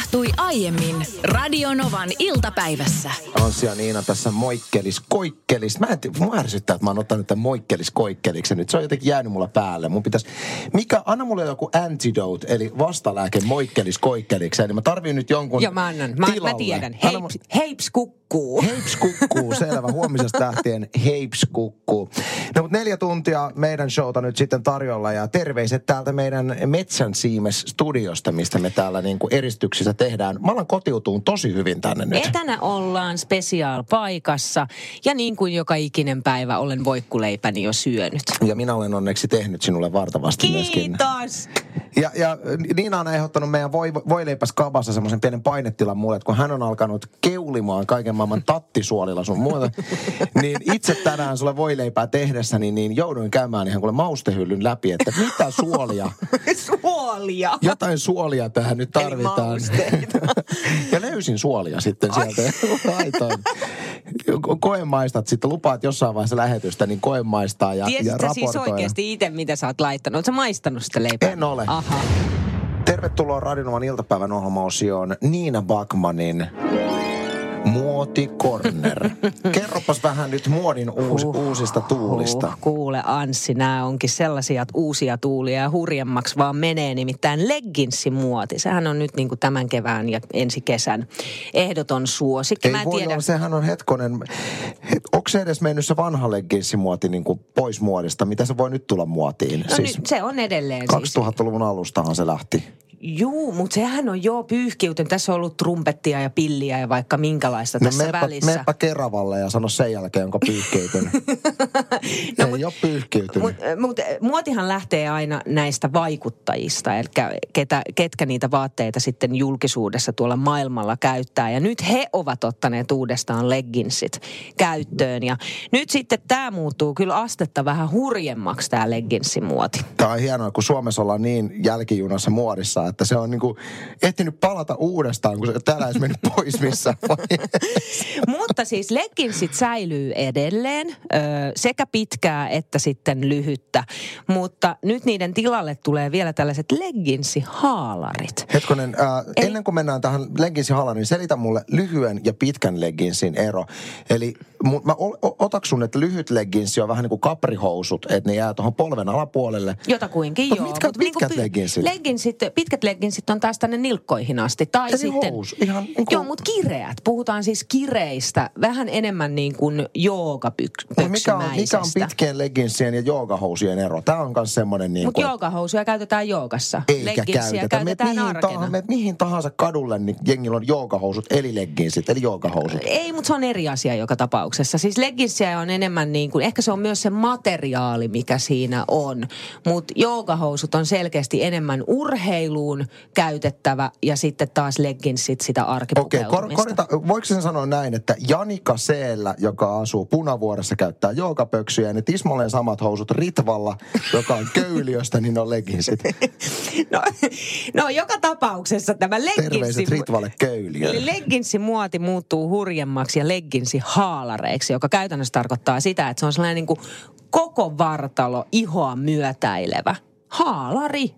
tapahtui aiemmin Radionovan iltapäivässä. Anssi ja Niina tässä moikkelis koikkelis. Mä en tiedä, mua ärsyttää, että mä oon ottanut tämän moikkelis koikkeliksi nyt. Se on jotenkin jäänyt mulla päälle. Mun pitäisi, mikä, anna mulle joku antidote, eli vastalääke moikkelis koikkeliksi. Eli mä tarviin nyt jonkun Joo, mä annan. Mä, mä tiedän. Heips, heips kukkuu. Heips kukkuu, selvä. Huomisesta lähtien heips kukkuu. No mutta neljä tuntia meidän showta nyt sitten tarjolla ja terveiset täältä meidän Metsän Siimes studiosta, mistä me täällä niin kuin eristyksissä tehdään. Mä alan kotiutuun tosi hyvin tänne nyt. Etänä ollaan special paikassa ja niin kuin joka ikinen päivä olen voikkuleipäni jo syönyt. Ja minä olen onneksi tehnyt sinulle vartavasti myöskin. Kiitos! Ja, ja Niina on ehdottanut meidän voi, voileipäs kabassa semmoisen pienen painetilan mulle, että kun hän on alkanut keulimaan kaiken maailman tattisuolilla sun muuta, niin itse tänään sulle voileipää tehdessäni, niin jouduin käymään ihan kuule maustehyllyn läpi, että mitä suolia, Suolia! jotain suolia tähän nyt tarvitaan. ja löysin suolia sitten sieltä laitoin. Koemaistat sitten, lupaat jossain vaiheessa lähetystä, niin koemaistaa ja, ja Tiesitkö siis raportoida. oikeasti itse, mitä sä oot laittanut? Oletko maistanut sitä leipää? En ole. Aha. Tervetuloa Radinovan iltapäivän ohjelmaosioon Niina Bakmanin Muoti Corner. Kerropas vähän nyt muodin uus, Huh. uusista tuulista. Huh, kuule Anssi, nämä onkin sellaisia uusia tuulia ja hurjemmaksi vaan menee nimittäin legginsimuoti. Sehän on nyt niin kuin tämän kevään ja ensi kesän ehdoton suosikki. Ei Mä voi tiedä, olla, sehän on hetkonen. Het, onko se edes mennyt se vanha legginsimuoti niin kuin pois muodista? Mitä se voi nyt tulla muotiin? no nyt se on edelleen siis. 2000-luvun alustahan se lähti. Juu, mutta sehän on jo pyyhkiytynyt. Tässä on ollut trumpettia ja pilliä ja vaikka minkälaista No tässä meppä, välissä. meppä Keravalle ja sano sen jälkeen, onko pyyhkiytynyt. No, Ei mut- ole pyyhkiytynyt. Mutta mut, muotihan lähtee aina näistä vaikuttajista, eli ketä, ketkä niitä vaatteita sitten julkisuudessa tuolla maailmalla käyttää. Ja nyt he ovat ottaneet uudestaan legginsit käyttöön. Ja nyt sitten tämä muuttuu kyllä astetta vähän hurjemmaksi tämä legginsimuoti. Tämä on hienoa, kun Suomessa ollaan niin jälkijunassa muodissa, että se on niinku ehtinyt palata uudestaan, kun se täällä ei mennyt pois missään. Mutta siis legginsit säilyy edelleen ö, sekä pitkää että sitten lyhyttä. Mutta nyt niiden tilalle tulee vielä tällaiset legginsihaalarit. Hetkonen, äh, Eli- ennen kuin mennään tähän niin selitä mulle lyhyen ja pitkän legginsin ero. Eli mu, mä otaksun, että lyhyt legginsi on vähän niin kuin kaprihousut, että ne jää tuohon polven alapuolelle. Jotakuinkin Mut joo. mitkä mut niinku pitkät legginsit? legginsit? Pitkät legginsit on taas tänne nilkkoihin asti. Tai Eli sitten, housu, ihan niin kuin- Joo, mutta kireät. Puhutaan siis kireistä. Vähän enemmän niin kuin Mut mikä on, mikä on pitkien legginsien ja joogahousujen ero? Tämä on myös semmoinen niin Mutta kuin... joogahousuja käytetään joogassa. Eikä käytetä. Meet käytetään mihin, arkena. tahansa, meet mihin tahansa kadulle, niin jengillä on joogahousut, eli legginsit, eli joogahousut. Ei, mutta se on eri asia joka tapauksessa. Siis legginsiä on enemmän niin kuin, ehkä se on myös se materiaali, mikä siinä on. Mutta joogahousut on selkeästi enemmän urheiluun käytettävä ja sitten taas legginsit sitä Okei, arkipukeutumista. kor, korita, voiko sen sanoa näin, että Janika Seellä, joka asuu Punavuoressa, käyttää joogapöksyjä ja ne tismalleen samat housut Ritvalla, joka on köyliöstä, niin on legginsit. No, no joka tapauksessa tämä legginsi... Terveiset Ritvalle köyliöön. Legginsimuoti muuttuu hurjemmaksi ja legginsi haalareiksi, joka käytännössä tarkoittaa sitä, että se on sellainen niin kuin koko vartalo ihoa myötäilevä haalari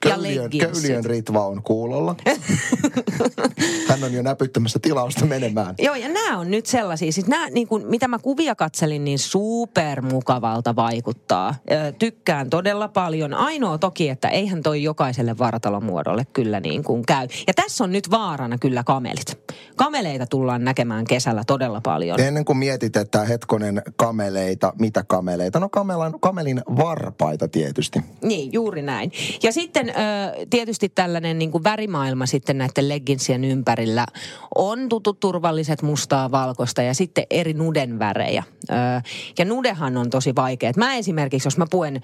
köyliön Ritva on kuulolla. Hän on jo näpyttämässä tilausta menemään. Joo, ja nämä on nyt sellaisia, siis nämä, niin kuin, mitä mä kuvia katselin, niin supermukavalta vaikuttaa. Ö, tykkään todella paljon. Ainoa toki, että eihän toi jokaiselle vartalomuodolle kyllä niin kuin käy. Ja tässä on nyt vaarana kyllä kamelit. Kameleita tullaan näkemään kesällä todella paljon. Ennen kuin mietit, että hetkonen kameleita, mitä kameleita? No kamelan, kamelin varpaita tietysti. Niin, juuri näin. Ja sitten tietysti tällainen niin kuin värimaailma sitten näiden legginsien ympärillä on tutut turvalliset mustaa, valkoista ja sitten eri nuden värejä. Ja nudehan on tosi vaikea. Mä esimerkiksi, jos mä puen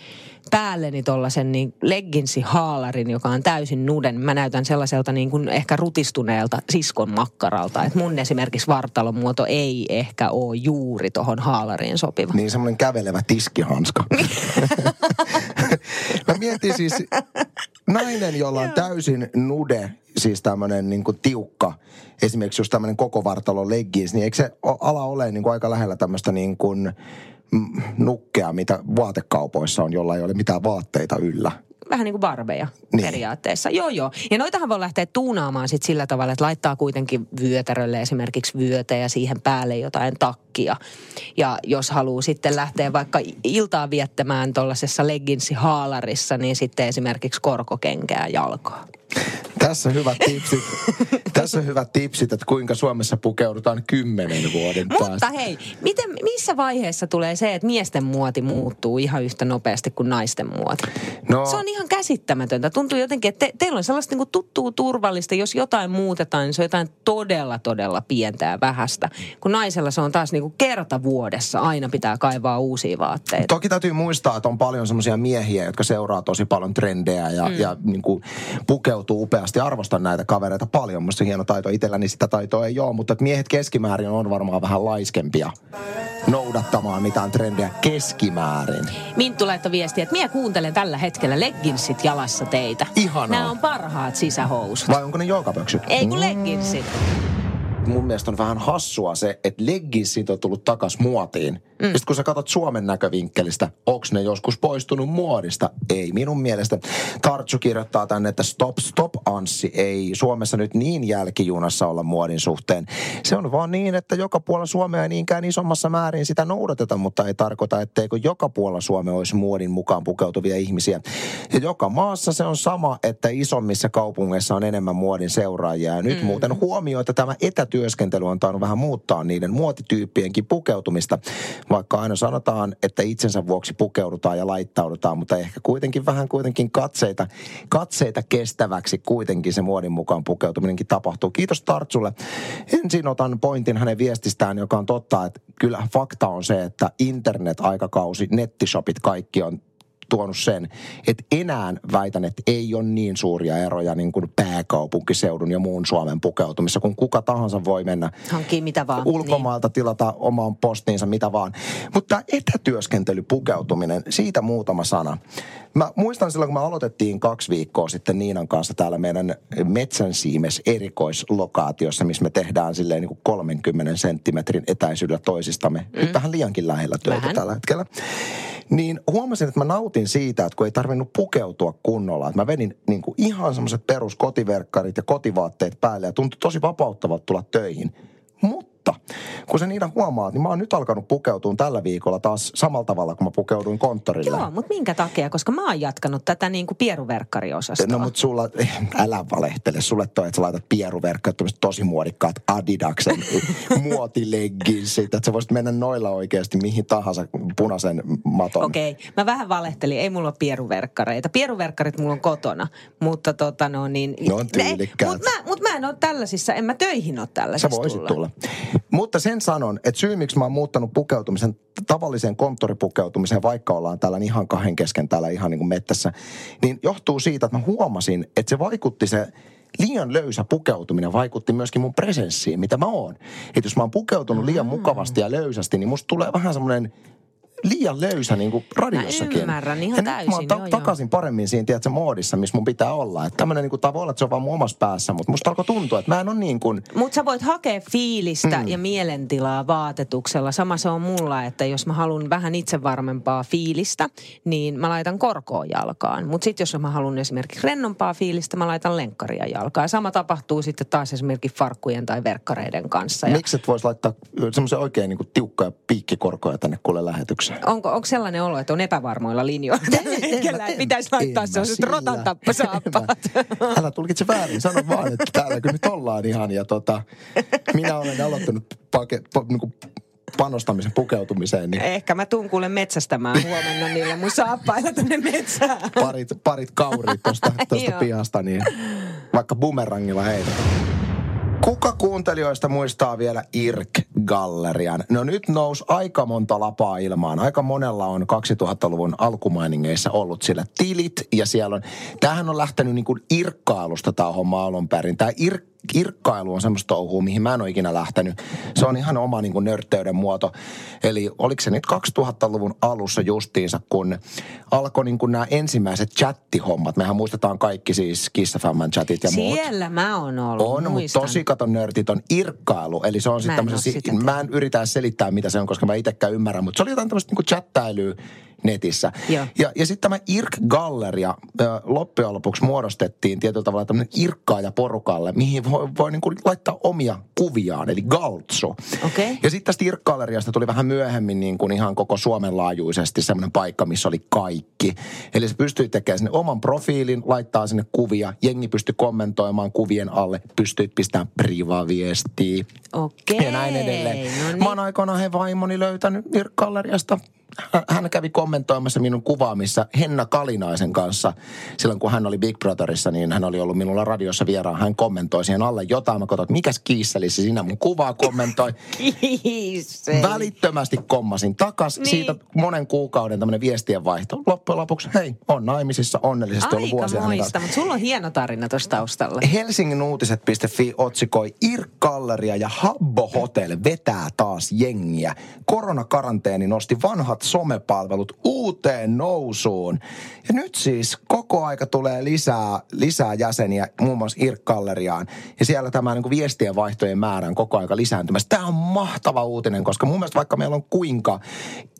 päälleni tollasen niin legginsihaalarin, joka on täysin nuden, mä näytän sellaiselta niin kuin ehkä rutistuneelta siskon makkaralta. Että mun esimerkiksi vartalon muoto ei ehkä ole juuri tohon haalariin sopiva. Niin semmoinen kävelevä tiskihanska. Mä mietin siis, nainen, jolla on täysin nude, siis tämmöinen niin tiukka, esimerkiksi just tämmöinen koko vartalo leggings, niin eikö se ala ole niin kuin aika lähellä tämmöistä niin kuin mm, nukkea, mitä vaatekaupoissa on, jolla ei ole mitään vaatteita yllä? Vähän niin kuin barbeja Niin. periaatteessa. Joo, joo. Ja noitahan voi lähteä tuunaamaan sit sillä tavalla, että laittaa kuitenkin vyötärölle esimerkiksi vyötä ja siihen päälle jotain takkia. Ja jos haluaa sitten lähteä vaikka iltaa viettämään tuollaisessa legginsi-haalarissa, niin sitten esimerkiksi korkokenkää jalkaa. Tässä hyvät tipsit. Tässä on hyvät tipsit, että kuinka Suomessa pukeudutaan kymmenen vuoden Mutta päästä. hei, miten, missä vaiheessa tulee se, että miesten muoti muuttuu ihan yhtä nopeasti kuin naisten muoti? No, Se on ihan käsittämätöntä. Tuntuu jotenkin, että te, teillä on sellaista niin tuttua turvallista. Jos jotain muutetaan, niin se on jotain todella, todella pientä ja vähästä. Kun naisella se on taas niin kuin kerta vuodessa. Aina pitää kaivaa uusia vaatteita. Toki täytyy muistaa, että on paljon semmoisia miehiä, jotka seuraa tosi paljon trendejä ja, mm. ja niin kuin pukeutuu upeasti. Arvostan näitä kavereita paljon. Musta hieno taito. Itselläni sitä taitoa ei ole, mutta miehet keskimäärin on varmaan vähän laiskempia noudattamaan mitään trendejä keskimäärin. Minttu laittoi viestiä, että minä kuuntelen tällä hetkellä legginsit jalassa teitä. Ihanaa. Nämä on parhaat sisähousut. Vai onko ne joogapöksyt? Ei kun legginsit. Mun mielestä on vähän hassua se, että legginsit on tullut takas muotiin. Mm. Sitten kun sä katsot Suomen näkövinkkelistä, onks ne joskus poistunut muodista? Ei minun mielestä. Tartsu kirjoittaa tänne, että stop, stop Anssi, ei Suomessa nyt niin jälkijunassa olla muodin suhteen. Se on vaan niin, että joka puolella Suomea ei niinkään isommassa määrin sitä noudateta, mutta ei tarkoita, etteikö joka puolella Suomea olisi muodin mukaan pukeutuvia ihmisiä. Ja joka maassa se on sama, että isommissa kaupungeissa on enemmän muodin seuraajia. Ja nyt mm. muuten huomio, että tämä etätyöskentely on tainnut vähän muuttaa niiden muotityyppienkin pukeutumista. Vaikka aina sanotaan, että itsensä vuoksi pukeudutaan ja laittaudutaan, mutta ehkä kuitenkin vähän kuitenkin katseita, katseita kestäväksi kuitenkin se muodin mukaan pukeutuminenkin tapahtuu. Kiitos Tartsulle. Ensin otan pointin hänen viestistään, joka on totta, että kyllä fakta on se, että internet-aikakausi, nettishopit, kaikki on tuonut sen, että enää väitän, että ei ole niin suuria eroja niin kuin pääkaupunkiseudun ja muun Suomen pukeutumissa, kun kuka tahansa voi mennä Hankkii mitä vaan. ulkomaalta niin. tilata omaan postiinsa mitä vaan. Mutta tämä etätyöskentely, pukeutuminen, siitä muutama sana. Mä muistan silloin, kun me aloitettiin kaksi viikkoa sitten Niinan kanssa täällä meidän Metsän siimes erikoislokaatiossa, missä me tehdään silleen niin kuin 30 senttimetrin etäisyydellä toisistamme. Mm. Nyt vähän liiankin lähellä töitä Vähän. tällä hetkellä. Niin huomasin, että mä nautin siitä, että kun ei tarvinnut pukeutua kunnolla. Että mä vedin niin kuin ihan semmoiset peruskotiverkkarit ja kotivaatteet päälle ja tuntui tosi vapauttavalta tulla töihin. Mutta kun se niitä huomaa, niin mä oon nyt alkanut pukeutua tällä viikolla taas samalla tavalla, kun mä pukeuduin konttorille. Joo, mutta minkä takia? Koska mä oon jatkanut tätä niin kuin pieruverkkariosastoa. No mutta sulla, älä valehtele, sulle toi, että sä laitat pieruverkkaat, tämmöiset tosi muodikkaat Adidaksen muotilegginsit, että sä voisit mennä noilla oikeasti mihin tahansa punaisen maton. Okei, okay. mä vähän valehtelin. Ei mulla ole pieruverkkareita. Pieruverkkarit mulla on kotona, mutta tota no niin... Ne on tyylikkäät. Mutta mä, mut mä en ole tällaisissa, en mä töihin ole Sä tällaisissa voisit tulla. Mutta sen sanon, että syy miksi mä oon muuttanut pukeutumisen tavalliseen konttoripukeutumiseen, vaikka ollaan täällä ihan kahden kesken täällä ihan niin kuin mettässä, niin johtuu siitä, että mä huomasin, että se vaikutti se liian löysä pukeutuminen vaikutti myöskin mun presenssiin, mitä mä oon. Että jos mä oon pukeutunut liian mukavasti ja löysästi, niin musta tulee vähän semmoinen liian löysä niin kuin radiossakin. ymmärrän ihan ja nyt mä oon täysin, ta- joo, joo. takaisin paremmin siinä, tiedätkö, moodissa, missä mun pitää olla. Että tämmöinen niin kuin, voi olla, että se on vaan mun omassa päässä, mutta musta alkoi tuntua, että mä en ole niin kuin, Mutta sä voit hakea fiilistä mm. ja mielentilaa vaatetuksella. Sama se on mulla, että jos mä haluan vähän itsevarmempaa fiilistä, niin mä laitan korkoa jalkaan. Mutta sitten jos mä haluan esimerkiksi rennompaa fiilistä, mä laitan lenkkaria jalkaan. Ja sama tapahtuu sitten taas esimerkiksi farkkujen tai verkkareiden kanssa. Ja Miksi et voisi laittaa semmoisen oikein niin kuin tiukkoja piikkikorkoja tänne kuule lähetykseen? Onko, onko sellainen olo, että on epävarmoilla linjoilla tällä hetkellä, että pitäisi laittaa sellaiset rotantappasaapaat? Älä tulkitse väärin, sano vaan, että täällä kun nyt ollaan ihan ja tota, minä olen aloittanut pake, pa, niin kuin panostamisen pukeutumiseen, niin Ehkä mä tuun kuule metsästämään huomenna niillä mun saappailla tonne metsään. parit, parit kaurit tuosta pihasta, niin vaikka bumerangilla heitä. Kuka kuuntelijoista muistaa vielä IRK-gallerian? No nyt nousi aika monta lapaa ilmaan. Aika monella on 2000-luvun alkumainingeissa ollut siellä tilit ja siellä on... Tämähän on lähtenyt niin kuin irkkailusta tämä homma alun perin. Tämä irk irkkailu on semmoista touhua, mihin mä en ole ikinä lähtenyt. Se on ihan oma niin kuin nörtteyden muoto. Eli oliko se nyt 2000-luvun alussa justiinsa, kun alkoi niin kuin nämä ensimmäiset chattihommat. Mehän muistetaan kaikki siis Kiss FM:n chatit ja muut. Siellä mä oon ollut, On, mutta tosi katon nörtit on irkkailu. Eli se on Mä sitten en tämmöisen, si- mä en yritä selittää mitä se on, koska mä itsekään ymmärrän, mutta se oli jotain tämmöistä niinku chattailyä netissä. Joo. Ja, ja sitten tämä IRK-galleria ö, loppujen lopuksi muodostettiin tietyllä tavalla tämmöinen irkkaaja porukalle, mihin voi, voi niin kuin laittaa omia kuviaan, eli galtsu. Okei. Ja sitten tästä IRK-galleriasta tuli vähän myöhemmin niin kuin ihan koko Suomen laajuisesti semmoinen paikka, missä oli kaikki. Eli se pystyi tekemään sinne oman profiilin, laittaa sinne kuvia, jengi pystyi kommentoimaan kuvien alle, pystyi pistämään privaviestiä Okei. ja näin edelleen. No niin. Mä oon aikoinaan he vaimoni löytänyt IRK-galleriasta hän kävi kommentoimassa minun kuvaamissa Henna Kalinaisen kanssa. Silloin kun hän oli Big Brotherissa, niin hän oli ollut minulla radiossa vieraan. Hän kommentoi siihen alle jotain. Mä katsoin, että mikäs kiisselissä sinä mun kuvaa kommentoi. Välittömästi kommasin takas. Niin. Siitä monen kuukauden tämmöinen viestien vaihto. Loppujen lopuksi, hei, on naimisissa onnellisesti ollut Aika vuosia hänen moista, kanssa. mutta sulla on hieno tarina tuossa taustalla. Helsingin uutiset.fi otsikoi IRK-galleria ja Habbo Hotel vetää taas jengiä. Koronakaranteeni nosti vanhat somepalvelut uuteen nousuun. Ja nyt siis koko aika tulee lisää, lisää jäseniä muun muassa IRK-galleriaan. Ja siellä tämä niin kuin viestien vaihtojen määrä on koko aika lisääntymässä. Tämä on mahtava uutinen, koska mun mielestä vaikka meillä on kuinka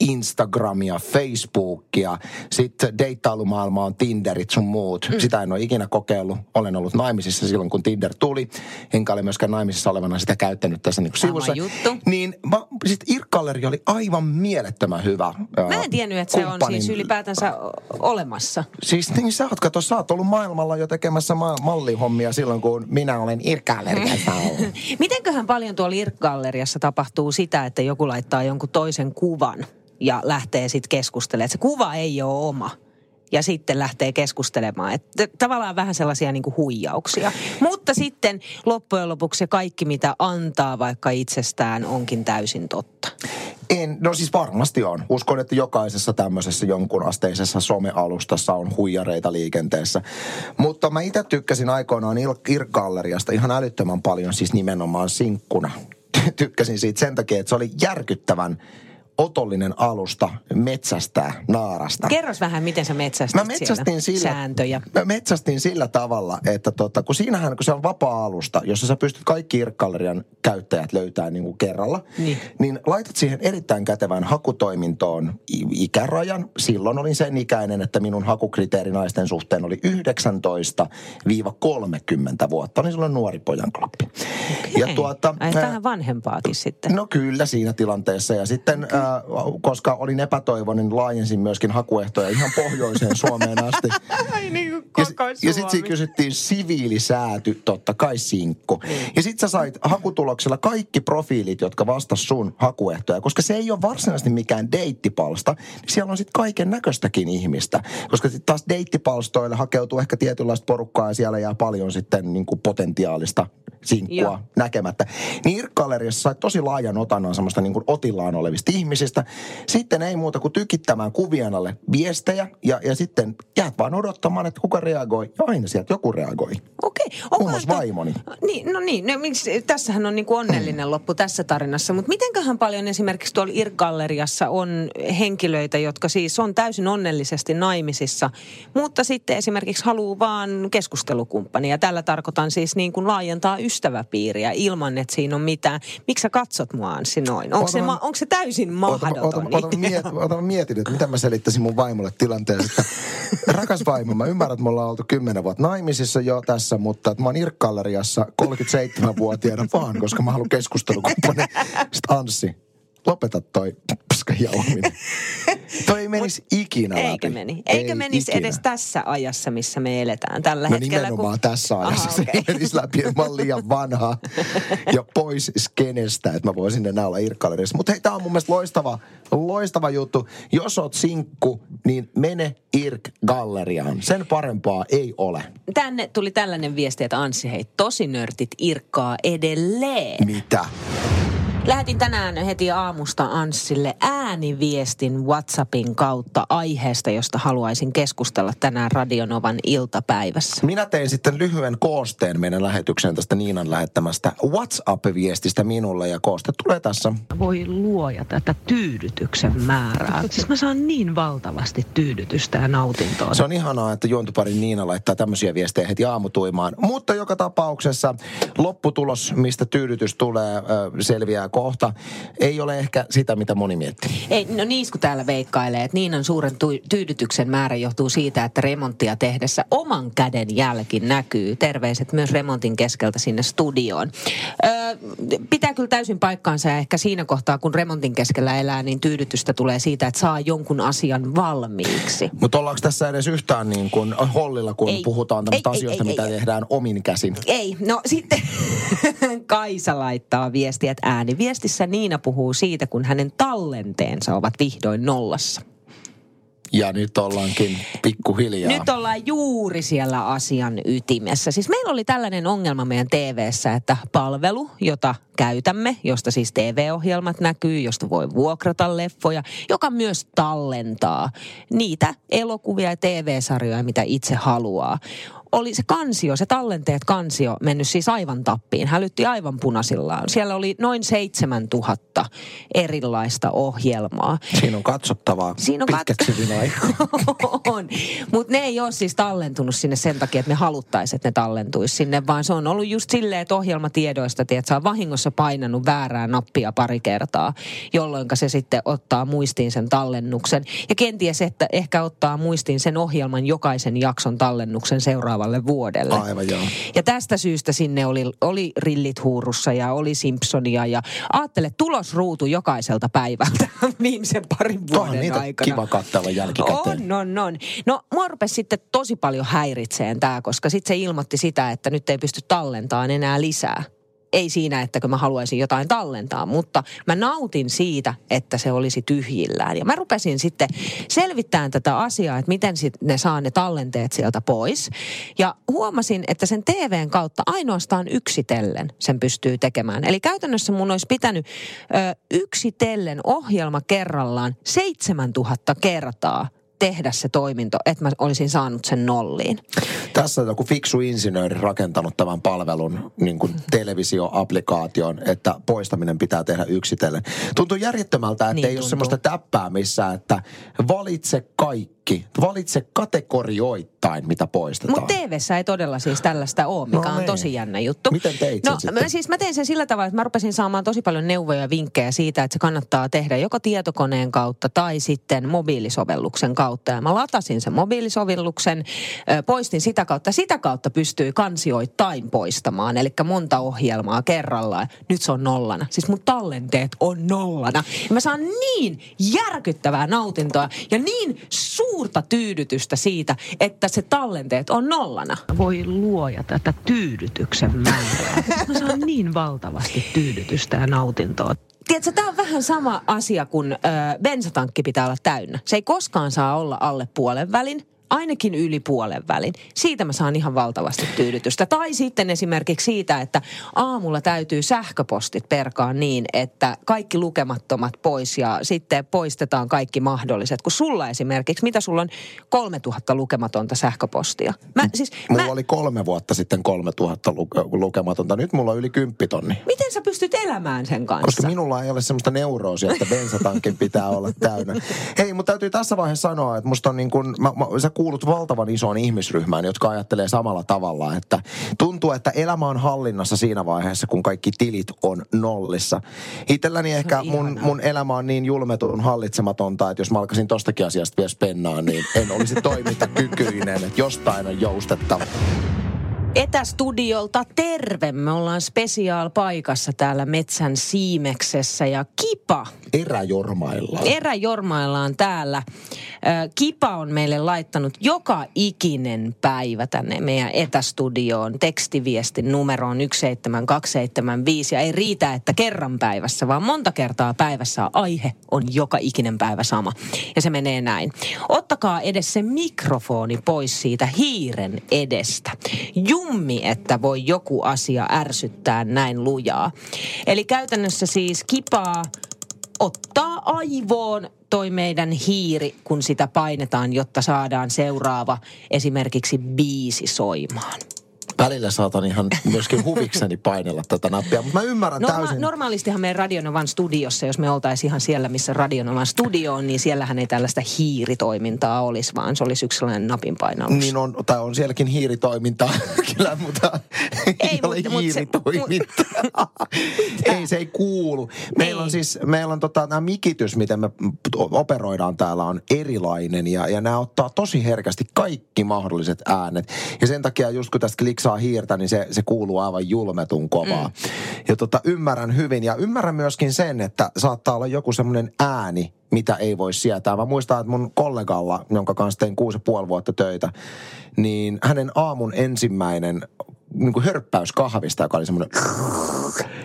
Instagramia, Facebookia, sitten deittailumaailma on Tinderit sun muut. Mm. Sitä en ole ikinä kokeillut. Olen ollut naimisissa silloin, kun Tinder tuli. Enkä ole myöskään naimisissa olevana sitä käyttänyt tässä niin sivussa. juttu. Niin sitten IRK-galleria oli aivan mielettömän hyvä. Mä en tiennyt, että se on siis ylipäätänsä olemassa. Siis niin sä oot, kato, sä oot ollut maailmalla jo tekemässä ma- mallihommia silloin, kun minä olen IRK-galleriassa ollut. Mitenköhän paljon tuolla IRK-galleriassa tapahtuu sitä, että joku laittaa jonkun toisen kuvan ja lähtee sitten keskustelemaan. Että se kuva ei ole oma ja sitten lähtee keskustelemaan. Että tavallaan vähän sellaisia niin kuin huijauksia. Mutta sitten loppujen lopuksi kaikki, mitä antaa vaikka itsestään, onkin täysin totta. En, no siis varmasti on. Uskon, että jokaisessa tämmöisessä jonkun asteisessa somealustassa on huijareita liikenteessä. Mutta mä itse tykkäsin aikoinaan IRK-galleriasta ihan älyttömän paljon siis nimenomaan sinkkuna. Tykkäsin siitä sen takia, että se oli järkyttävän otollinen alusta metsästää naarasta. Kerros vähän, miten sä metsästit Mä metsästin siellä sillä, sääntöjä. Mä metsästin sillä tavalla, että tota, kun siinähän, kun se on vapaa-alusta, jossa sä pystyt kaikki IRK-gallerian käyttäjät löytää niin kuin kerralla, Niin. niin laitat siihen erittäin kätevään hakutoimintoon ikärajan. Silloin olin sen ikäinen, että minun hakukriteeri naisten suhteen oli 19-30 vuotta. Olin silloin nuori pojan klappi. Okei. Ai, ää, vähän vanhempaakin sitten. No kyllä siinä tilanteessa. Ja sitten, okay. Äh, koska olin epätoivoinen, niin laajensin myöskin hakuehtoja ihan pohjoiseen Suomeen asti. Ai niin kuin Ja, si- ja sitten siinä kysyttiin siviilisääty, totta kai sinkku. Niin. Ja sitten sä sait hakutuloksella kaikki profiilit, jotka vastas sun hakuehtoja. Koska se ei ole varsinaisesti mikään deittipalsta, niin siellä on sitten kaiken näköistäkin ihmistä. Koska sitten taas deittipalstoille hakeutuu ehkä tietynlaista porukkaa ja siellä jää paljon sitten niin kuin potentiaalista sinkkua Joo. näkemättä. Niin IRK-galleriassa sait tosi laajan otannan semmoista niin kuin otillaan olevista ihmisistä. Sitten ei muuta kuin tykittämään kuvien alle viestejä ja, ja sitten jäät vaan odottamaan, että kuka reagoi. Ja aina sieltä joku reagoi. Okei. Muun muassa toi- vaimoni. Niin, no niin. No, miksi, tässähän on niinku onnellinen loppu tässä tarinassa. Mutta mitenköhän paljon esimerkiksi tuolla IRK-galleriassa on henkilöitä, jotka siis on täysin onnellisesti naimisissa, mutta sitten esimerkiksi haluaa vaan keskustelukumppania. Tällä tarkoitan siis niin kuin laajentaa ystäväpiiriä ilman, että siinä on mitään. Miksi sä katsot mua Anssi noin? Onko se, onko se täysin Mahdoton? ota, miet, mä mietin, että mitä mä selittäisin mun vaimolle tilanteesta. Rakas vaimo, mä ymmärrän, että me ollaan oltu kymmenen vuotta naimisissa jo tässä, mutta että mä oon IRK-galleriassa 37-vuotiaana vaan, koska mä haluan keskustelukumppani. Sitten Anssi, lopeta toi paska jauhaminen. Toi ei menisi ikinä läpi. Eikö meni? Eikö Ei menisi ikinä. edes tässä ajassa, missä me eletään tällä No hetkellä? nimenomaan tässä ajassa Aha, se okei. ei menisi läpi, että mä oon liian vanha ja pois skenestä, että mä voisin enää olla irkkailerissa. Mutta hei, tää on mun mielestä loistava, loistava juttu. Jos oot sinkku, niin mene IRK-galleriaan. Sen parempaa ei ole. Tänne tuli tällainen viesti, että Anssi, hei, tosi nörtit irkkaa edelleen. Mitä? Lähetin tänään heti aamusta Anssille ääniviestin WhatsAppin kautta aiheesta, josta haluaisin keskustella tänään Radionovan iltapäivässä. Minä tein sitten lyhyen koosteen meidän lähetykseen tästä Niinan lähettämästä WhatsApp-viestistä minulle ja kooste tulee tässä. Voi luoja tätä tyydytyksen määrää. Siis mä saan niin valtavasti tyydytystä ja nautintoa. Se on ihanaa, että juontoparin Niina laittaa tämmöisiä viestejä heti aamutuimaan. Mutta joka tapauksessa lopputulos, mistä tyydytys tulee, selviää kohta ei ole ehkä sitä, mitä moni miettii. Ei, no Niisku täällä veikkailee, että Niinan suuren tyydytyksen määrä johtuu siitä, että remonttia tehdessä oman käden jälki näkyy. Terveiset myös remontin keskeltä sinne studioon. Öö, pitää kyllä täysin paikkaansa ja ehkä siinä kohtaa, kun remontin keskellä elää, niin tyydytystä tulee siitä, että saa jonkun asian valmiiksi. Mutta ollaanko tässä edes yhtään niin kuin hollilla, kun Ei. puhutaan tämmöistä Ei, ei, asioista, ei, mitä ei. tehdään omin käsin? Ei, no sitten Kaisa laittaa viestiä, että ääniviestissä Niina puhuu siitä, kun hänen tallenteensa ovat vihdoin nollassa. Ja nyt ollaankin pikkuhiljaa. Nyt ollaan juuri siellä asian ytimessä. Siis meillä oli tällainen ongelma meidän TV-ssä, että palvelu, jota käytämme, josta siis TV-ohjelmat näkyy, josta voi vuokrata leffoja, joka myös tallentaa niitä elokuvia ja TV-sarjoja, mitä itse haluaa. Oli se kansio, se tallenteet kansio mennyt siis aivan tappiin, hälytti aivan punaisillaan. Siellä oli noin 7000 erilaista ohjelmaa. Siinä on katsottavaa Siinä on pitkäksi kat- on. Mutta ne ei ole siis tallentunut sinne sen takia, että me haluttaisiin, että ne tallentuisi sinne, vaan se on ollut just silleen, että ohjelmatiedoista, tiedät, sä on vahingossa painanut väärää nappia pari kertaa, jolloin se sitten ottaa muistiin sen tallennuksen. Ja kenties, että ehkä ottaa muistiin sen ohjelman jokaisen jakson tallennuksen seuraavalle vuodelle. Aivan joo. Ja tästä syystä sinne oli, oli rillit huurussa ja oli Simpsonia ja ajattele tulosruutu jokaiselta päivältä viimeisen parin vuoden niitä aikana. kiva katsella jälkikäteen. On, on, on. No mua rupesi sitten tosi paljon häiritseen tämä, koska sitten se ilmoitti sitä, että nyt ei pysty tallentamaan enää lisää. Ei siinä, että mä haluaisin jotain tallentaa, mutta mä nautin siitä, että se olisi tyhjillään. Ja mä rupesin sitten selvittämään tätä asiaa, että miten sit ne saa ne tallenteet sieltä pois. Ja huomasin, että sen TVn kautta ainoastaan yksitellen sen pystyy tekemään. Eli käytännössä mun olisi pitänyt ö, yksitellen ohjelma kerrallaan 7000 kertaa tehdä se toiminto, että mä olisin saanut sen nolliin. Tässä on joku fiksu insinööri rakentanut tämän palvelun niin kuin televisioapplikaation, että poistaminen pitää tehdä yksitellen. Tuntuu järjettömältä, että Niin ei ole tuntuu. semmoista täppää missä, että valitse kaikki, valitse kategorioittain, mitä poistetaan. Mutta TVssä ei todella siis tällaista ole, mikä No on niin. tosi jännä juttu. Miten teit no, sitten? Mä, siis mä tein sen sillä tavalla, että mä rupesin saamaan tosi paljon neuvoja ja vinkkejä siitä, että se kannattaa tehdä joko tietokoneen kautta tai sitten mobiilisovelluksen kautta. Ja mä latasin sen mobiilisovelluksen, poistin sitä kautta. Sitä kautta pystyy kansioittain poistamaan, eli monta ohjelmaa kerrallaan. Nyt se on nollana. Siis mun tallenteet on nollana. Ja mä saan niin järkyttävää nautintoa ja niin suurta tyydytystä siitä, että se tallenteet on nollana. Voi luoja tätä tyydytyksen määrää. Mä saan niin valtavasti tyydytystä ja nautintoa. Tiedätkö, tämä on vähän sama asia kuin ö, bensatankki pitää olla täynnä. Se ei koskaan saa olla alle puolen välin, ainakin yli puolen välin. Siitä mä saan ihan valtavasti tyydytystä. Tai sitten esimerkiksi siitä, että aamulla täytyy sähköpostit perkaa niin, että kaikki lukemattomat pois ja sitten poistetaan kaikki mahdolliset. Kun sulla esimerkiksi, mitä sulla on 3000 lukematonta sähköpostia? Mä, siis, Mulla mä, oli kolme vuotta sitten 3000 lu- lukematonta. Nyt mulla on yli 10 tonni. miten sä pystyt elämään sen kanssa? Koska minulla ei ole semmoista neuroosia, että bensatankin pitää olla täynnä. Hei, mutta täytyy tässä vaiheessa sanoa, että musta on niin kuin, mä, mä, sä kuulut valtavan isoon ihmisryhmään, jotka ajattelee samalla tavalla, että tuntuu, että elämä on hallinnassa siinä vaiheessa, kun kaikki tilit on nollissa. Itselläni ehkä mun, mun elämä on niin julmetun hallitsematonta, että jos mä alkaisin tostakin asiasta vielä spennaa, niin en olisi toimintakykyinen, että jostain on joustettava. Etästudiolta terve. Me ollaan spesiaalpaikassa täällä Metsän Siimeksessä ja Kipa. Eräjormailla. Eräjormaillaan täällä. Kipa on meille laittanut joka ikinen päivä tänne meidän etästudioon tekstiviestin numeroon 17275. Ja ei riitä, että kerran päivässä, vaan monta kertaa päivässä aihe on joka ikinen päivä sama. Ja se menee näin. Ottakaa edes se mikrofoni pois siitä hiiren edestä. Jummi, että voi joku asia ärsyttää näin lujaa. Eli käytännössä siis kipaa ottaa aivoon toi meidän hiiri, kun sitä painetaan, jotta saadaan seuraava esimerkiksi biisi soimaan. Välillä saatan ihan myöskin huvikseni painella tätä nappia, mutta mä ymmärrän Norma- täysin. normaalistihan meidän Radionovan studiossa, jos me oltaisiin ihan siellä, missä Radionovan studio on, niin siellähän ei tällaista hiiritoimintaa olisi, vaan se olisi yksi sellainen napinpainallus. Niin on, tai on sielläkin hiiritoimintaa kyllä, mutta ei, Ei, ole mutta- mutta se- hiiritoimintaa. ei, se ei kuulu. Meillä on Niin. siis, meillä on tota, nämä mikitys, miten me operoidaan täällä, on erilainen ja, ja nämä ottaa tosi herkästi kaikki mahdolliset äänet. Ja sen takia just kun tästä kliksaa hiirtä, niin se, se kuuluu aivan julmetun kovaa. Mm. Ja tota, ymmärrän hyvin ja ymmärrän myöskin sen, että saattaa olla joku semmoinen ääni, mitä ei voi sietää. Mä muistan, että mun kollegalla, jonka kanssa tein kuusi ja puoli vuotta töitä, niin hänen aamun ensimmäinen niin kuin hörppäys kahvista, joka oli semmoinen...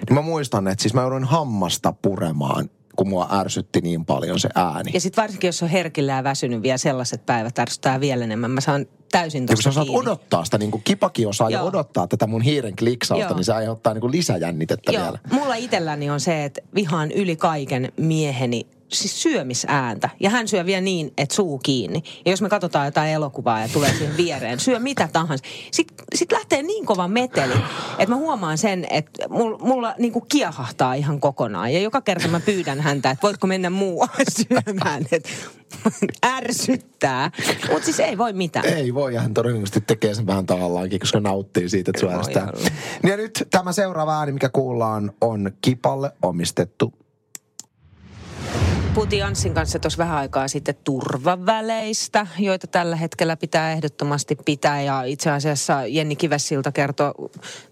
Niin mä muistan, että siis mä joudun hammasta puremaan, kun mua ärsytti niin paljon se ääni. Ja sitten varsinkin, jos on herkillä ja väsynyt vielä sellaiset päivät, ärsyttää vielä enemmän. Mä saan täysin Ja kun tuosta sä saat kiinni. odottaa sitä, niin kuin kipakin osaa jo Joo. odottaa tätä mun hiiren kliksausta, Joo. niin se aiheuttaa niin kuin lisäjännitettä Joo, vielä. mulla itselläni on se, että vihaan yli kaiken mieheni siis syömisääntä. Ja hän syö vielä niin, että suu kiinni. Ja jos me katsotaan jotain elokuvaa ja tulee siihen viereen, syö mitä tahansa. Sitten sit lähtee niin kova meteli, että mä huomaan sen, että mulla, mulla niinku kiehahtaa ihan kokonaan. Ja joka kerta mä pyydän häntä, että voitko mennä muualle syömään. Että ärsyttää. Mutta siis ei voi mitään. Ei voi, ja hän todennäköisesti tekee sen vähän tahallaankin, koska nauttii siitä, että syödään ja nyt tämä seuraava ääni, mikä kuullaan, on Kipalle omistettu Puhuttiin Anssin kanssa tuossa vähän aikaa sitten turvaväleistä, joita tällä hetkellä pitää ehdottomasti pitää. Ja itse asiassa Jenni Kivessilta kertoi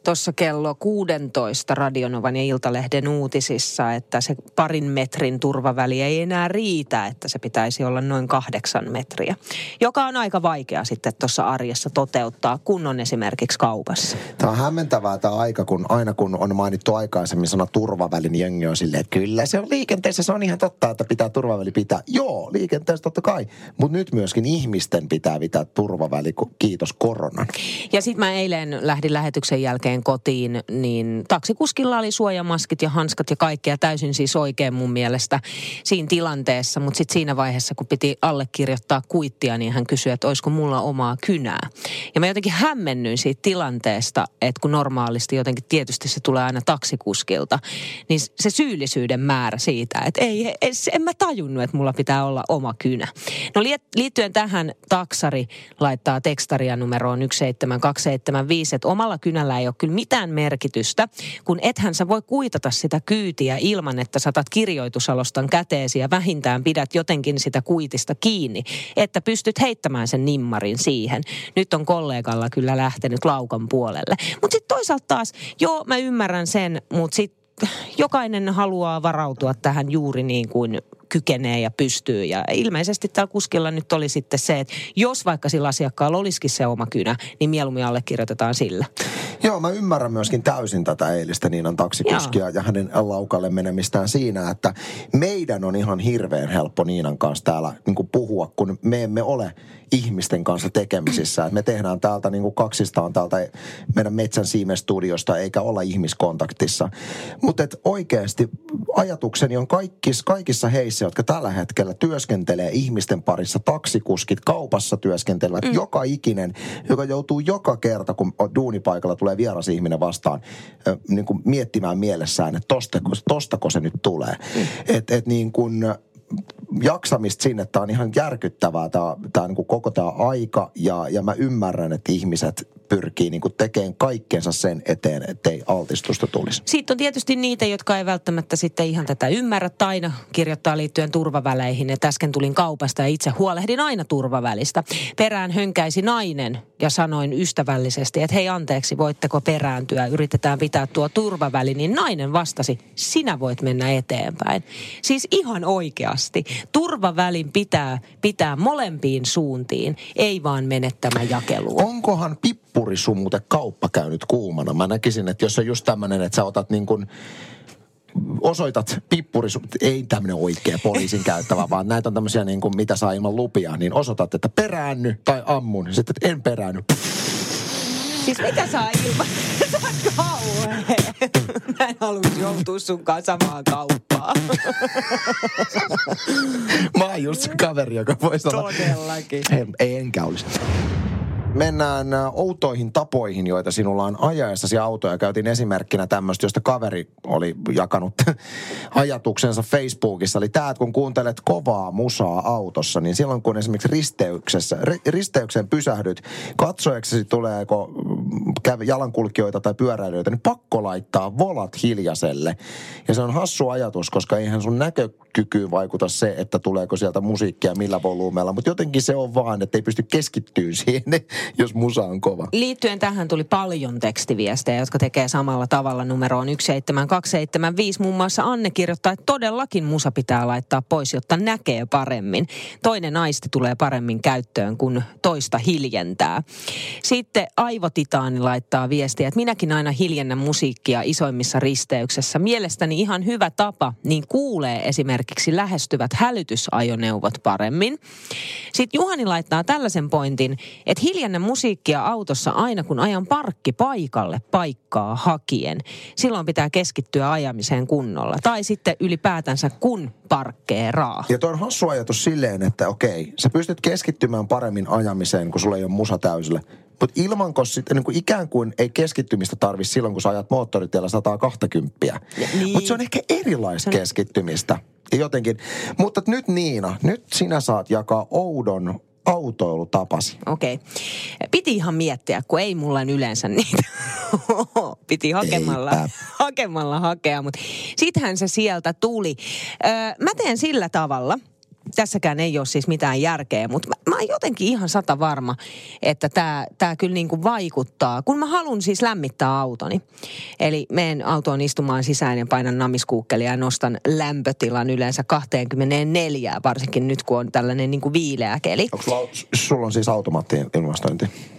tuossa kello 16 Radionovan ja Iltalehden uutisissa, että se parin metrin turvaväli ei enää riitä, että se pitäisi olla noin kahdeksan metriä. Joka on aika vaikea sitten tuossa arjessa toteuttaa, kun on esimerkiksi kaupassa. Tämä on hämmentävää tämä aika, kun aina kun on mainittu aikaisemmin sana turvaväli, niin jengi on silleen, että kyllä se on liikenteessä, se on ihan totta, että pitää turvaväli pitää. Joo, liikenteessä totta kai, mutta nyt myöskin ihmisten pitää pitää turvaväli, kiitos koronan. Ja sitten mä eilen lähdin lähetyksen jälkeen kotiin, niin taksikuskilla oli suojamaskit ja hanskat ja kaikkea täysin siis oikein mun mielestä siinä tilanteessa. Mutta sitten siinä vaiheessa, kun piti allekirjoittaa kuittia, niin hän kysyi, että olisiko mulla omaa kynää. Ja mä jotenkin hämmennyin siitä tilanteesta, että kun normaalisti jotenkin tietysti se tulee aina taksikuskilta, niin se syyllisyyden määrä siitä, että ei en mä tajunnut, että mulla pitää olla oma kynä. No liittyen tähän taksari laittaa tekstaria numeroon 17275, että omalla kynällä ei ole kyllä mitään merkitystä, kun ethän sä voi kuitata sitä kyytiä ilman, että saatat kirjoitusalostan käteesi ja vähintään pidät jotenkin sitä kuitista kiinni, että pystyt heittämään sen nimmarin siihen. Nyt on kollegalla kyllä lähtenyt laukan puolelle. Mutta sitten toisaalta taas, joo mä ymmärrän sen, mutta sitten jokainen haluaa varautua tähän juuri niin kuin kykenee ja pystyy. Ja ilmeisesti tällä kuskilla nyt oli sitten se, että jos vaikka sillä asiakkaalla olisikin se oma kynä, niin mieluummin allekirjoitetaan sillä. Joo, mä ymmärrän myöskin täysin tätä eilistä Niinan taksikuskia ja hänen laukalle menemistään siinä, että meidän on ihan hirveän helppo Niinan kanssa täällä niin puhua, kun me emme ole ihmisten kanssa tekemisissä. Et me tehdään täältä niin kuin kaksistaan täältä meidän metsän siimestudiosta eikä olla ihmiskontaktissa. Mutta oikeasti ajatukseni on kaikissa, kaikissa heissä, jotka tällä hetkellä työskentelee ihmisten parissa, taksikuskit, kaupassa työskentelevät, mm. joka ikinen, joka joutuu joka kerta, kun duunipaikalla tulee vieras ihminen vastaan, niin kuin miettimään mielessään, että tostako, tostako se nyt tulee. Mm. Että et niin kuin jaksamista sinne, tämä on ihan järkyttävää, tämä, tämä niin kuin koko tämä aika, ja, ja mä ymmärrän, että ihmiset pyrkii niin tekemään kaikkensa sen eteen, ettei altistusta tulisi. Sitten on tietysti niitä, jotka ei välttämättä sitten ihan tätä ymmärrä. Taina kirjoittaa liittyen turvaväleihin, että äsken tulin kaupasta ja itse huolehdin aina turvavälistä. Perään hönkäisi nainen ja sanoin ystävällisesti, että hei anteeksi, voitteko perääntyä, yritetään pitää tuo turvaväli. Niin nainen vastasi, sinä voit mennä eteenpäin. Siis ihan oikeasti. Turvavälin pitää pitää molempiin suuntiin, ei vaan menettämään jakelua. Onkohan pippurisumute kauppa käynyt kuumana? Mä näkisin, että jos on just tämmöinen, että sä otat niin kuin osoitat pippurisu, ei tämmöinen oikea poliisin käyttävä, vaan näitä on tämmöisiä niin kuin, mitä saa ilman lupia, niin osoitat, että peräänny tai ammun, sitten että en peräänny. Siis mitä saa ilman? Sä oot. Mä en haluaisi joutua sunkaan samaan kauppaan. Mä oon just se kaveri, joka voi sanoa. Todellakin. Ei, ei enkä olisi. Mennään ä, outoihin tapoihin, joita sinulla on ajaessasi autoja. Käytiin esimerkkinä tämmöistä, josta kaveri oli jakanut ajatuksensa Facebookissa. Eli tämä, kun kuuntelet kovaa musaa autossa, niin silloin kun esimerkiksi risteyksessä, ri, risteykseen pysähdyt, katsojaksesi tuleeko mm, jalankulkijoita tai pyöräilijöitä, niin pakko laittaa volat hiljaiselle. Ja se on hassu ajatus, koska eihän sun näkökykyyn vaikuta se, että tuleeko sieltä musiikkia millä volyymeilla. Mutta jotenkin se on vaan, että ei pysty keskittyä siihen, jos musa on kova. Liittyen tähän tuli paljon tekstiviestejä, jotka tekee samalla tavalla numeroon 17275. Muun muassa Anne kirjoittaa, että todellakin musa pitää laittaa pois, jotta näkee paremmin. Toinen aisti tulee paremmin käyttöön, kun toista hiljentää. Sitten Aivotitaani laittaa viestiä, että minäkin aina hiljennän musiikkia isoimmissa risteyksessä. Mielestäni ihan hyvä tapa, niin kuulee esimerkiksi lähestyvät hälytysajoneuvot paremmin. Sitten Juhani laittaa tällaisen pointin, että hiljennä musiikkia autossa aina kun ajan parkki paikalle paikkaa hakien. Silloin pitää keskittyä ajamiseen kunnolla. Tai sitten ylipäätänsä kun parkkeeraa. Ja tuo on hassu ajatus silleen, että okei, sä pystyt keskittymään paremmin ajamiseen, kun sulla ei ole musa täysillä. Mutta ilman, sitten niin kuin ikään kuin ei keskittymistä tarvi silloin, kun sä ajat moottoritiellä 120. niin. Mutta se on ehkä erilaista keskittymistä. Jotenkin. Mutta nyt Niina, nyt sinä saat jakaa oudon autoilutapasi. Okei. Okay. Piti ihan miettiä, kun ei mulla yleensä niitä. Piti hakemalla, Eipä. hakemalla hakea, mutta sittenhän se sieltä tuli. Öö, mä teen sillä tavalla, tässäkään ei ole siis mitään järkeä, mutta mä, mä oon jotenkin ihan sata varma, että tämä tää kyllä niinku vaikuttaa. Kun mä haluan siis lämmittää autoni, eli menen autoon istumaan sisään ja painan namiskuukkelia ja nostan lämpötilan yleensä 24, varsinkin nyt kun on tällainen niinku viileä keli. Onko sulla, sulla on siis automaatti-ilmastointi?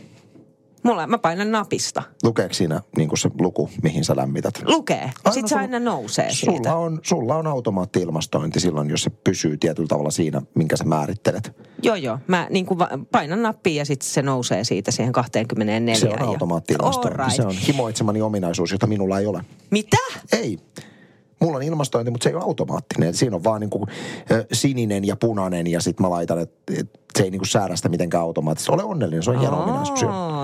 Mulla, mä painan napista. Lukeeko siinä niin kuin se luku, mihin sä lämmität? Lukee. Sitten se aina nousee siitä. Sulla on, sulla on automaatti-ilmastointi silloin, jos se pysyy tietyllä tavalla siinä, minkä sä määrittelet. Joo, joo. Mä niin kuin painan nappia ja sitten se nousee siitä siihen 24. Se on automaatti-ilmastointi. Right. Se on himoitsemani ominaisuus, jota minulla ei ole. Mitä? Ei. Mulla on ilmastointi, mutta se ei ole automaattinen. Siinä on vaan niin kuin, sininen ja punainen ja sitten mä laitan, että et se ei niin kuin säädä sitä mitenkään automaattisesti. Ole onnellinen, se on hieno ominaisuus.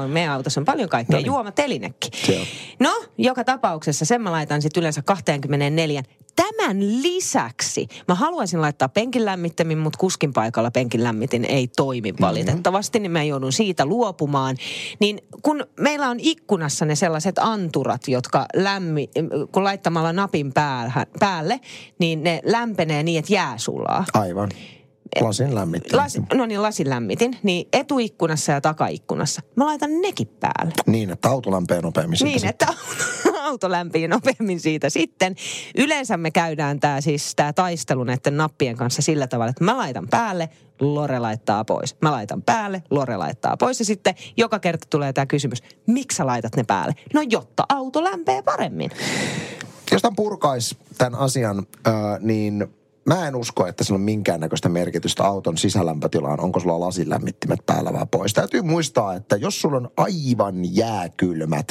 meidän autossa on paljon kaikkea. No niin. On. No, joka tapauksessa sen mä laitan sitten yleensä 24. Tämän lisäksi mä haluaisin laittaa penkin lämmittämin, mutta kuskin paikalla penkin lämmitin ei toimi valitettavasti, niin mä joudun siitä luopumaan. Niin kun meillä on ikkunassa ne sellaiset anturat, jotka lämmi, kun laittamalla napin päälle, päälle niin ne lämpenee niin, että jää sulaa. Aivan. Lasin lämmittämistä. Lasi, no niin, lasin lämmitin. Niin etuikkunassa ja takaikkunassa. Mä laitan nekin päälle. Niin, että auto lämpee nopeammin Niin, että auto lämpii nopeammin siitä. Sitten yleensä me käydään tämä siis tämä taistelu näiden nappien kanssa sillä tavalla, että mä laitan päälle, Lore laittaa pois. Mä laitan päälle, Lore laittaa pois. Ja sitten joka kerta tulee tämä kysymys, miksi sä laitat ne päälle? No jotta auto lämpee paremmin. Jos tämän purkais tämän asian, äh, niin mä en usko, että sillä on minkäännäköistä merkitystä auton sisälämpötilaan, onko sulla lasinlämmittimet päällä vai pois. Täytyy muistaa, että jos sulla on aivan jääkylmät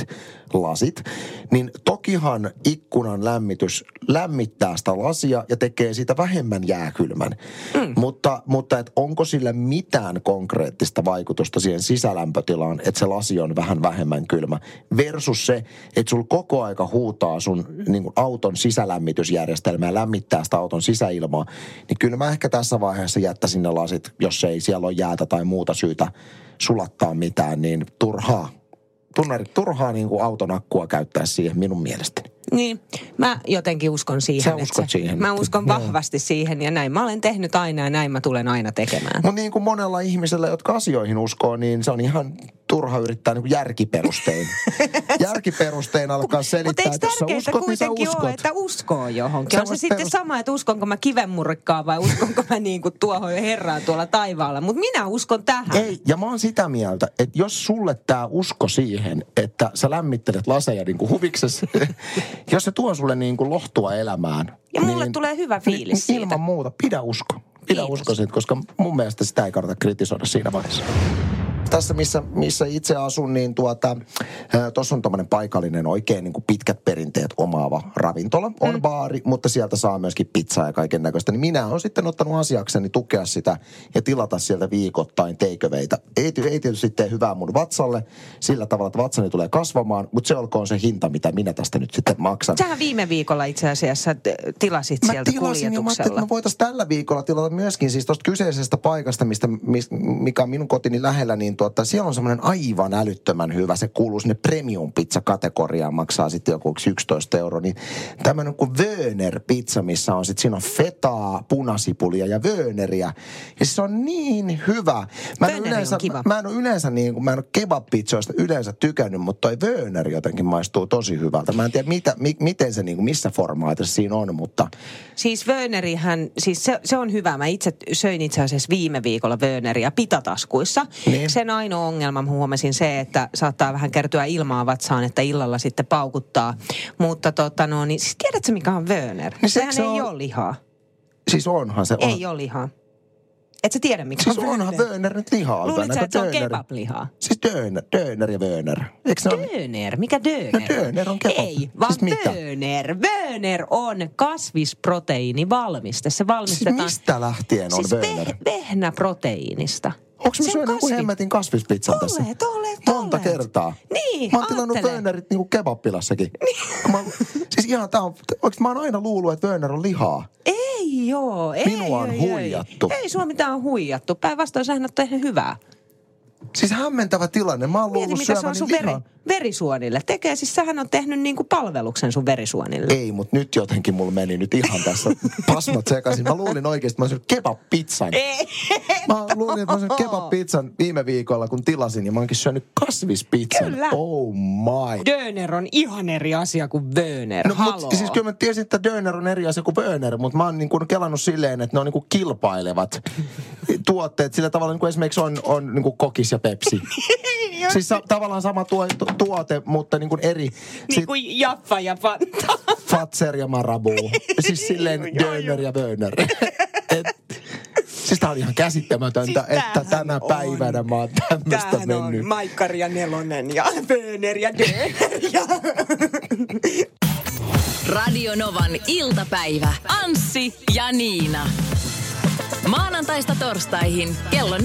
lasit, niin tokihan ikkunan lämmitys lämmittää sitä lasia ja tekee siitä vähemmän jääkylmän. Mm. Mutta, mutta et onko sillä mitään konkreettista vaikutusta siihen sisälämpötilaan, että se lasi on vähän vähemmän kylmä, versus se, että sulla koko aika huutaa sun niin auton sisälämmitysjärjestelmää ja lämmittää sitä auton sisäilmaa, niin kyllä mä ehkä tässä vaiheessa jättäisin ne lasit, jos ei siellä ole jäätä tai muuta syytä sulattaa mitään, niin turhaa. Tunnari, turhaa niin kuin auton akkua käyttää siihen minun mielestäni. Niin, mä jotenkin uskon siihen. Sä että uskot se, siihen. Mä uskon vahvasti siihen ja näin mä olen tehnyt aina ja näin mä tulen aina tekemään. Mutta niin kuin monella ihmisellä, jotka asioihin uskoo, niin se on ihan turha yrittää niin järkiperustein. järkiperustein alkaa Mutta selittää, eikö että jos sä tärkeintä uskot, niin kuitenkin uskot. ole, että uskoo johonkin? Sä on se voit sitten sama, että uskonko mä kivenmurrikkaan vai uskonko mä niin kuin tuohon herraan tuolla taivaalla. Mutta minä uskon tähän. Ei, ja mä oon sitä mieltä, että jos sulle tämä usko siihen, että sä lämmittelet laseja niin kuin huviksessa, jos se tuo sulle niin kuin lohtua elämään. Ja mulle tulee hyvä fiilis niin, siitä. Ilman muuta, pidä usko. Pidä Kiitos. usko siitä, koska mun mielestä sitä ei kannata kritisoida siinä vaiheessa. Tässä missä, missä itse asun, niin tuota, tuossa on tämmöinen paikallinen oikein niin kuin pitkät perinteet omaava ravintola. On mm. baari, mutta sieltä saa myöskin pizzaa ja kaiken näköistä. Niin minä olen sitten ottanut asiakseni tukea sitä ja tilata sieltä viikoittain teiköveitä. Ei, ei tietysti tee hyvää mun vatsalle sillä tavalla, että vatsani tulee kasvamaan, mutta se olkoon se hinta, mitä minä tästä nyt sitten maksan. Sähän viime viikolla itse asiassa tilasit mä sieltä tilasin, kuljetuksella. Mä, että me voitaisiin tällä viikolla tilata myöskin siis tuosta kyseisestä paikasta, mistä, mikä on minun kotini lähellä, niin tuota, siellä on semmoinen aivan älyttömän hyvä. Se kuuluu sinne premium pizza kategoriaan, maksaa sitten joku 11 euro. Niin tämmöinen kuin Wöner pizza, missä on sitten, siinä on fetaa, punasipulia ja Wöneriä. Ja se on niin hyvä. Mä en, yleensä, kiva. Mä en ole yleensä niin kuin, mä en ole kebab-pizzoista yleensä tykännyt, mutta toi Wöner jotenkin maistuu tosi hyvältä. Mä en tiedä, mitä, mi, miten se niin kuin, missä formaatissa siinä on, mutta... Siis Wönerihän, siis se, se on hyvä. Mä itse söin itse asiassa viime viikolla Wöneriä pitataskuissa. Niin. Sen ainoa ongelma huomasin se, että saattaa vähän kertyä ilmaa vatsaan, että illalla sitten paukuttaa. Mutta tota no, niin siis tiedätkö mikä on Wöner? Niin Sehän se ei on... ole lihaa. Siis onhan se. On. Ei ole lihaa. Et sä tiedä, mikä siis on onhan Wöner nyt lihaa. Luulit sä, että se on kebab-lihaa? Siis Döner, Döner ja Wöner. Döner? Mikä Döner? No Döner on kebab. Ei, vaan siis Wöner. Wöner on kasvisproteiinivalmiste. Se valmistetaan... Siis mistä lähtien on siis Wöner? Siis vehnäproteiinista. Onko mä syönyt joku hemmetin kasvispizzan tässä? Olet, olet, Monta olet. kertaa. Niin, Mä oon tilannut Wönerit niinku kebappilassakin. Niin. Mä, siis ihan tää on, mä oon aina luullut, että Wöner on lihaa. Ei joo, ei. Minua on ei, huijattu. Ei, ei sua mitään huijattu. Päinvastoin sähän on tehnyt hyvää. Siis hämmentävä tilanne. Mä oon Mieti, mitä se on sun veri, verisuonille. Tekee, siis sähän on tehnyt niinku palveluksen sun verisuonille. Ei, mutta nyt jotenkin mulla meni nyt ihan tässä pasmat sekaisin. Mä luulin oikeasti, että mä olisin kebab-pizzan. Ei. Mä luulin, että mä olisin kebab-pizzan viime viikolla, kun tilasin. Ja mä oonkin syönyt kasvispizzan. Kyllä. Oh my. Döner on ihan eri asia kuin Wöner. No, mut, siis kyllä mä tiesin, että Döner on eri asia kuin Wöner, mutta mä oon niin kuin kelannut silleen, että ne on niin kuin kilpailevat tuotteet. Sillä tavalla niin kuin esimerkiksi on, on niin kuin kokis ja Pepsi. siis sa- tavallaan sama tuo, tu- tuote, mutta niin kuin eri. Niin kuin Jaffa ja Fanta. Fatser ja Marabu. siis silleen Döner ja Böner. Siis tää on ihan käsittämätöntä, siis että tänä on. päivänä mä oon tämmöstä Tämähän mennyt. on Maikkari ja Nelonen ja Böner ja Döner ja... Radio Novan iltapäivä. Anssi ja Niina. Maanantaista torstaihin kello 14.18.